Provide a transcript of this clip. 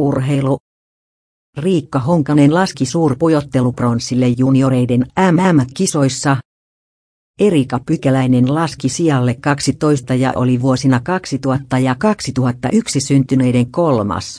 Urheilu. Riikka Honkanen laski suurpujottelupronssille junioreiden MM-kisoissa. Erika Pykäläinen laski sijalle 12 ja oli vuosina 2000 ja 2001 syntyneiden kolmas.